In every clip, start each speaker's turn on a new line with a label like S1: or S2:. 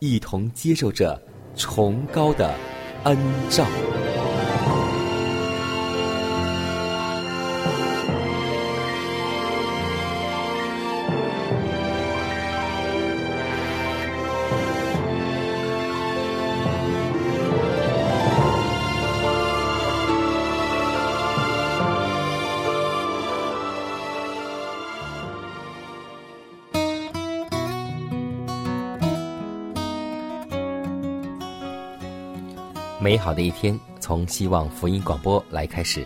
S1: 一同接受着崇高的恩照。好的一天从希望福音广播来开始，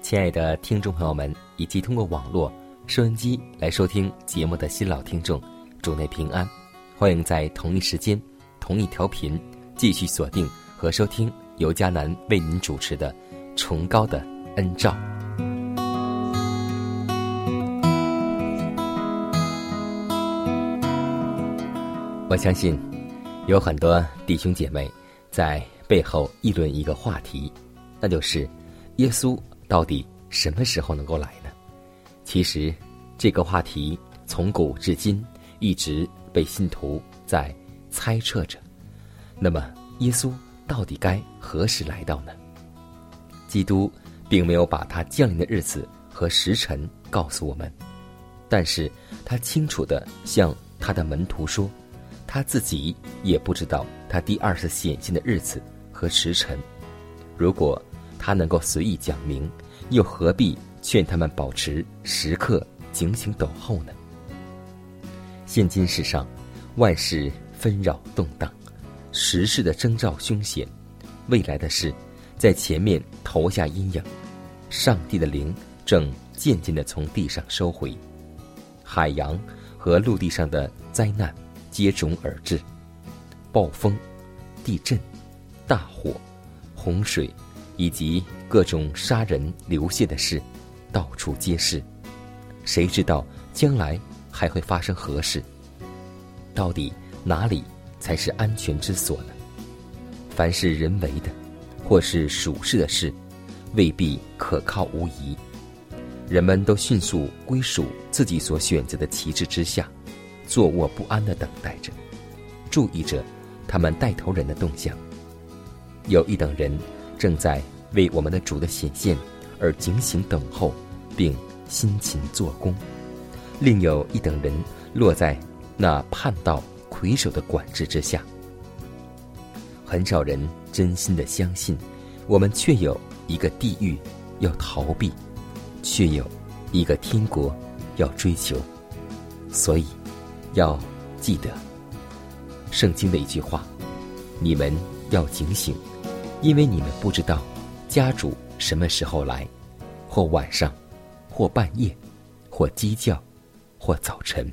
S1: 亲爱的听众朋友们，以及通过网络收音机来收听节目的新老听众，主内平安，欢迎在同一时间、同一调频继续锁定和收听由迦南为您主持的《崇高的恩照》。我相信有很多弟兄姐妹在。背后议论一个话题，那就是耶稣到底什么时候能够来呢？其实，这个话题从古至今一直被信徒在猜测着。那么，耶稣到底该何时来到呢？基督并没有把他降临的日子和时辰告诉我们，但是他清楚的向他的门徒说，他自己也不知道他第二次显现的日子。和时辰，如果他能够随意讲明，又何必劝他们保持时刻警醒等候呢？现今世上，万事纷扰动荡，时事的征兆凶险，未来的事在前面投下阴影，上帝的灵正渐渐的从地上收回，海洋和陆地上的灾难接踵而至，暴风、地震。大火、洪水，以及各种杀人流血的事，到处皆是。谁知道将来还会发生何事？到底哪里才是安全之所呢？凡是人为的，或是属世的事，未必可靠无疑。人们都迅速归属自己所选择的旗帜之下，坐卧不安的等待着，注意着他们带头人的动向。有一等人正在为我们的主的显现而警醒等候，并辛勤做工；另有一等人落在那叛道魁首的管制之下。很少人真心的相信，我们却有一个地狱要逃避，却有一个天国要追求。所以，要记得圣经的一句话：你们要警醒。因为你们不知道，家主什么时候来，或晚上，或半夜，或鸡叫，或早晨，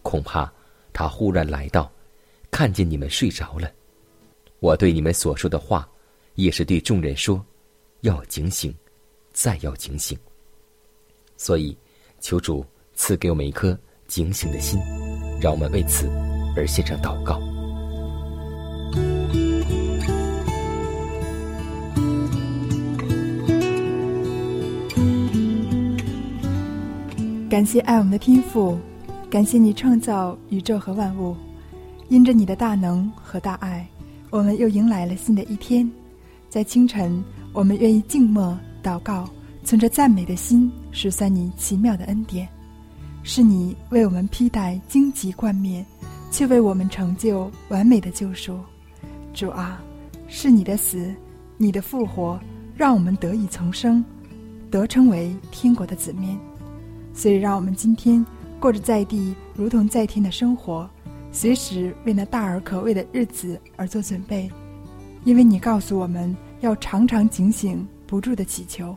S1: 恐怕他忽然来到，看见你们睡着了。我对你们所说的话，也是对众人说，要警醒，再要警醒。所以，求主赐给我们一颗警醒的心，让我们为此而献上祷告。
S2: 感谢爱我们的天父，感谢你创造宇宙和万物，因着你的大能和大爱，我们又迎来了新的一天。在清晨，我们愿意静默祷告，存着赞美的心，数算你奇妙的恩典。是你为我们披戴荆棘冠冕，却为我们成就完美的救赎。主啊，是你的死，你的复活，让我们得以重生，得称为天国的子民。所以，让我们今天过着在地如同在天的生活，随时为那大而可畏的日子而做准备。因为你告诉我们要常常警醒，不住的祈求，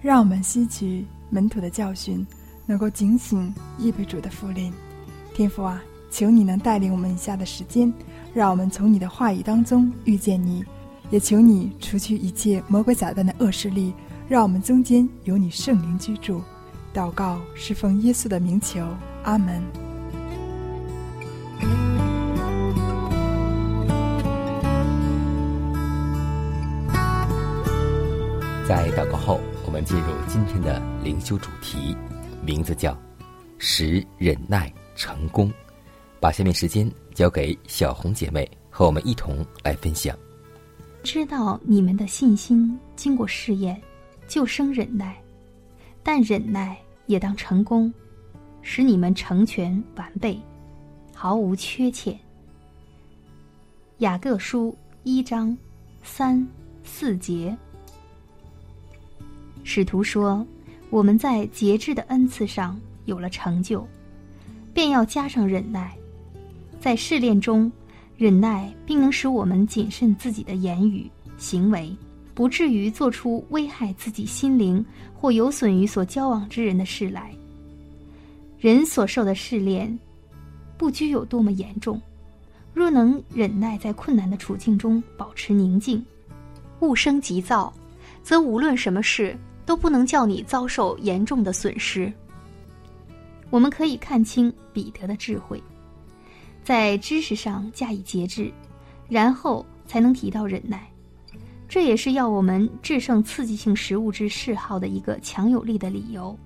S2: 让我们吸取门徒的教训，能够警醒预备主的福临。天父啊，求你能带领我们以下的时间，让我们从你的话语当中遇见你，也求你除去一切魔鬼撒旦的恶势力，让我们中间有你圣灵居住。祷告是奉耶稣的名求，阿门。
S1: 在祷告后，我们进入今天的灵修主题，名字叫“使忍耐成功”。把下面时间交给小红姐妹，和我们一同来分享。
S3: 知道你们的信心经过试验，就生忍耐；但忍耐也当成功，使你们成全完备，毫无缺欠。雅各书一章三四节。使徒说：“我们在节制的恩赐上有了成就，便要加上忍耐。在试炼中，忍耐并能使我们谨慎自己的言语行为，不至于做出危害自己心灵或有损于所交往之人的事来。人所受的试炼，不拘有多么严重，若能忍耐在困难的处境中保持宁静，勿生急躁，则无论什么事。”都不能叫你遭受严重的损失。我们可以看清彼得的智慧，在知识上加以节制，然后才能提到忍耐。这也是要我们制胜刺激性食物之嗜好的一个强有力的理由。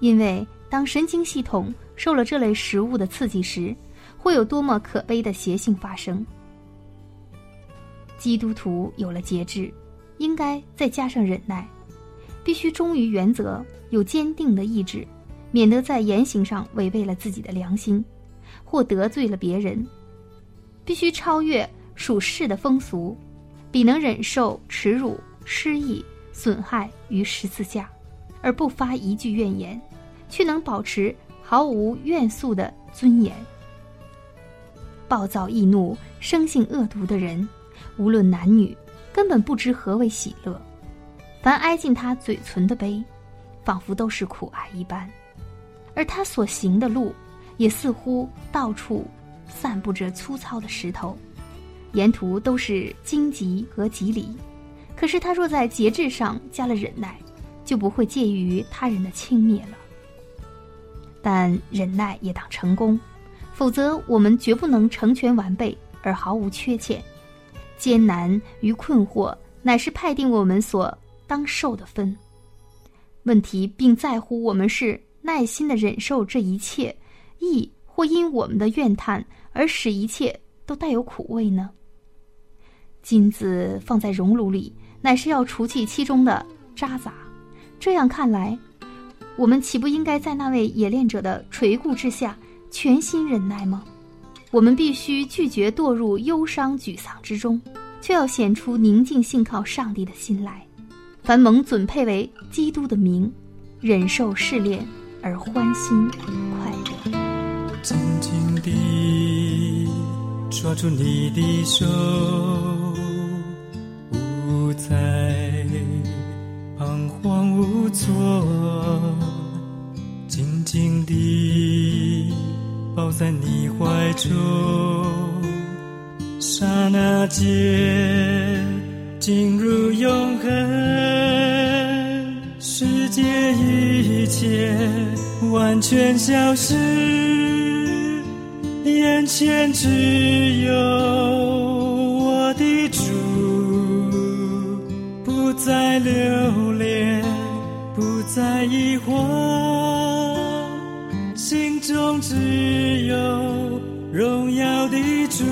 S3: 因为当神经系统受了这类食物的刺激时，会有多么可悲的邪性发生。基督徒有了节制，应该再加上忍耐。必须忠于原则，有坚定的意志，免得在言行上违背了自己的良心，或得罪了别人。必须超越属世的风俗，比能忍受耻辱、失意、损害于十字架，而不发一句怨言，却能保持毫无怨诉的尊严。暴躁易怒、生性恶毒的人，无论男女，根本不知何为喜乐。凡挨近他嘴唇的悲，仿佛都是苦哀一般；而他所行的路，也似乎到处散布着粗糙的石头，沿途都是荆棘和棘藜。可是他若在节制上加了忍耐，就不会介意于他人的轻蔑了。但忍耐也当成功，否则我们绝不能成全完备而毫无缺欠。艰难与困惑，乃是派定我们所。当受的分，问题并在乎我们是耐心的忍受这一切，亦或因我们的怨叹而使一切都带有苦味呢？金子放在熔炉里，乃是要除去其中的渣杂。这样看来，我们岂不应该在那位冶炼者的垂顾之下全心忍耐吗？我们必须拒绝堕入忧伤沮丧之中，却要显出宁静信靠上帝的心来。凡蒙准配为基督的名，忍受试炼而欢欣快乐。
S4: 紧紧地抓住你的手，在彷徨无措。紧紧地抱在你怀中，刹那间。进入永恒，世界一切完全消失，眼前只有不再留恋，不再疑惑，心中只有荣耀的主。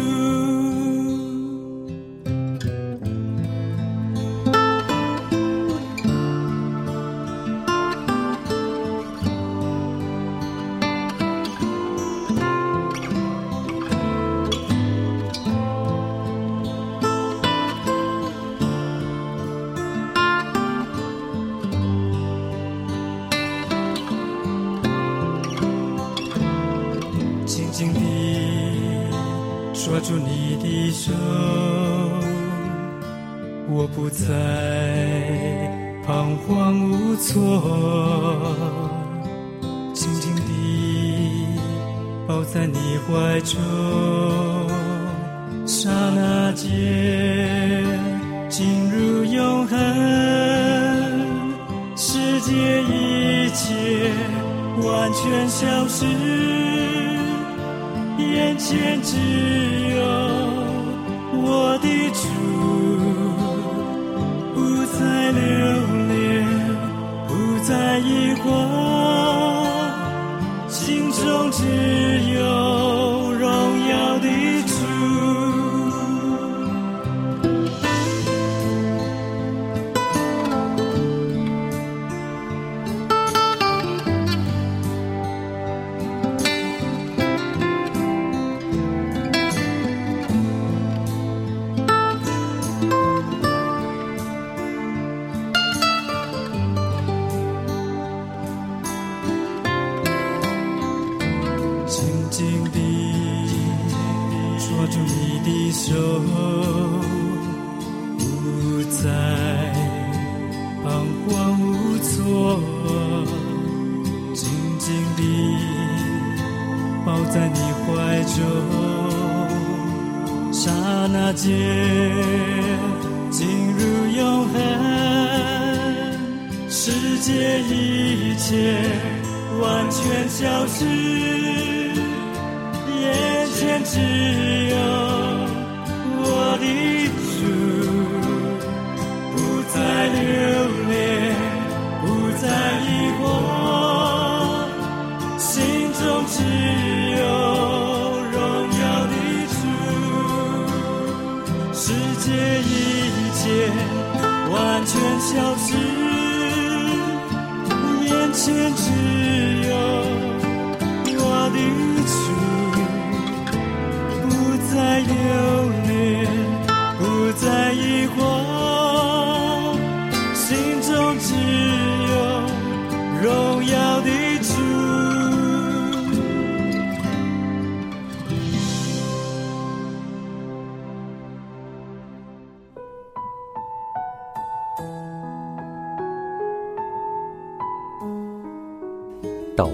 S4: 完全消失。眼前只有我的主，不再留恋，不再疑惑，心中只有在彷徨无措静静地抱在你怀中。刹那间进入永恒世界一切完全消失眼前只有我的消失眼前只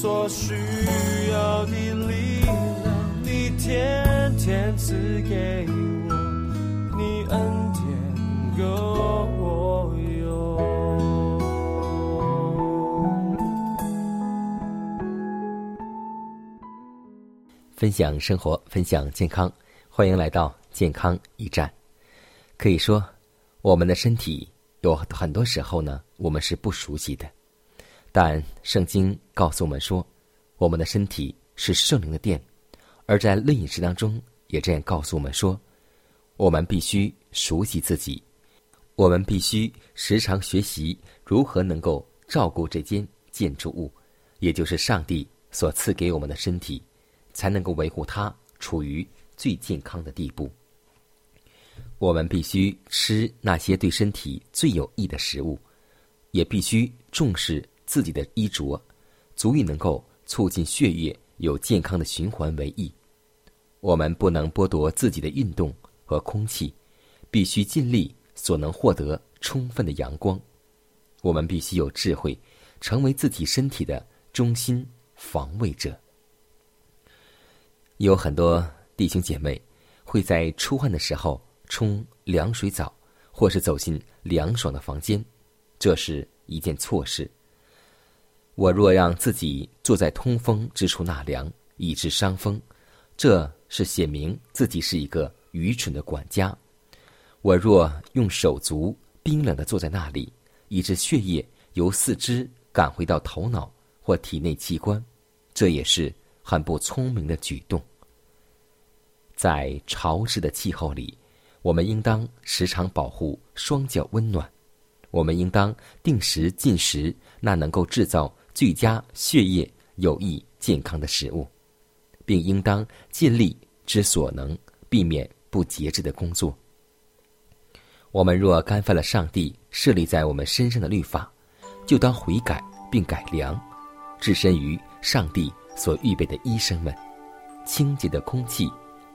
S4: 所需要的力
S5: 天赐给我，你恩典够我用。
S1: 分享生活，分享健康，欢迎来到健康驿站。可以说，我们的身体有很多时候呢，我们是不熟悉的。但圣经告诉我们说，我们的身体是圣灵的殿，而在论饮食当中也这样告诉我们说，我们必须熟悉自己，我们必须时常学习如何能够照顾这间建筑物，也就是上帝所赐给我们的身体，才能够维护它处于最健康的地步。我们必须吃那些对身体最有益的食物，也必须重视。自己的衣着，足以能够促进血液有健康的循环为宜。我们不能剥夺自己的运动和空气，必须尽力所能获得充分的阳光。我们必须有智慧，成为自己身体的中心防卫者。有很多弟兄姐妹会在出汗的时候冲凉水澡，或是走进凉爽的房间，这是一件错事。我若让自己坐在通风之处纳凉，以致伤风，这是写明自己是一个愚蠢的管家。我若用手足冰冷的坐在那里，以致血液由四肢赶回到头脑或体内器官，这也是很不聪明的举动。在潮湿的气候里，我们应当时常保护双脚温暖。我们应当定时进食那能够制造。最佳血液有益健康的食物，并应当尽力之所能避免不节制的工作。我们若干犯了上帝设立在我们身上的律法，就当悔改并改良，置身于上帝所预备的医生们，清洁的空气、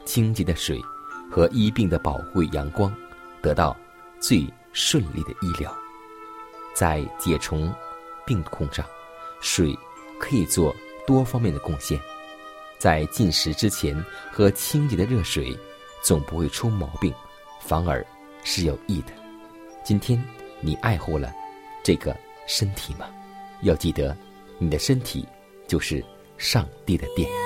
S1: 清洁的水和医病的保护阳光，得到最顺利的医疗，在解虫病控上。水可以做多方面的贡献，在进食之前喝清洁的热水，总不会出毛病，反而是有益的。今天你爱护了这个身体吗？要记得，你的身体就是上帝的殿。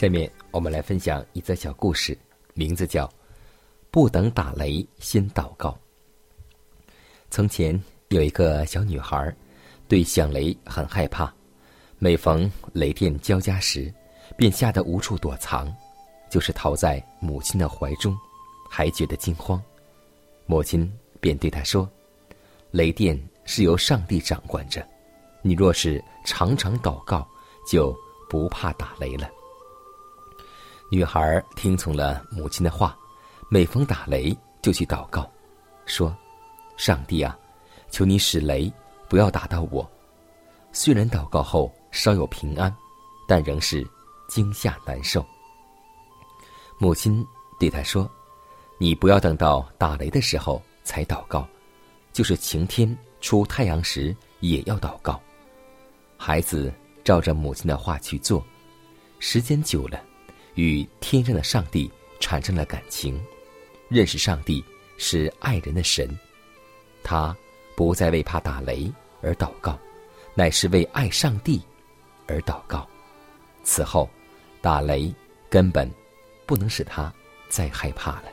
S1: 下面我们来分享一则小故事，名字叫《不等打雷先祷告》。从前有一个小女孩，对响雷很害怕，每逢雷电交加时，便吓得无处躲藏，就是逃在母亲的怀中，还觉得惊慌。母亲便对她说：“雷电是由上帝掌管着，你若是常常祷告，就不怕打雷了。”女孩听从了母亲的话，每逢打雷就去祷告，说：“上帝啊，求你使雷不要打到我。”虽然祷告后稍有平安，但仍是惊吓难受。母亲对她说：“你不要等到打雷的时候才祷告，就是晴天出太阳时也要祷告。”孩子照着母亲的话去做，时间久了。与天上的上帝产生了感情，认识上帝是爱人的神，他不再为怕打雷而祷告，乃是为爱上帝而祷告。此后，打雷根本不能使他再害怕了。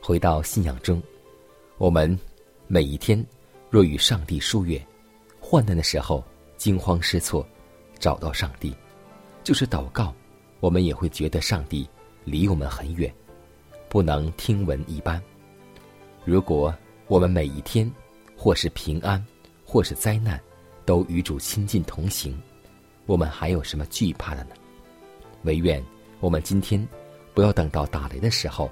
S1: 回到信仰中，我们每一天若与上帝疏远，患难的时候惊慌失措，找到上帝，就是祷告。我们也会觉得上帝离我们很远，不能听闻一般。如果我们每一天，或是平安，或是灾难，都与主亲近同行，我们还有什么惧怕的呢？唯愿我们今天不要等到打雷的时候，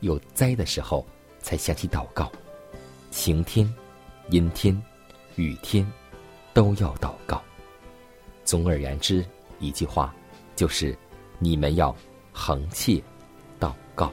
S1: 有灾的时候才想起祷告。晴天、阴天、雨天，都要祷告。总而言之，一句话，就是。你们要横切祷告。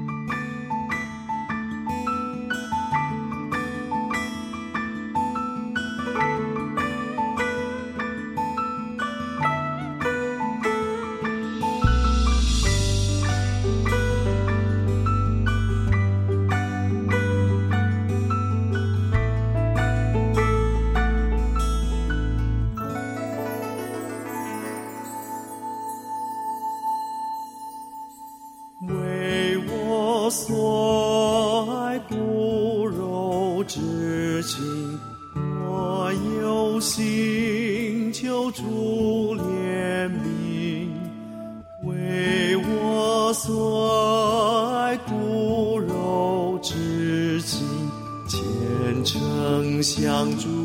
S6: 相助。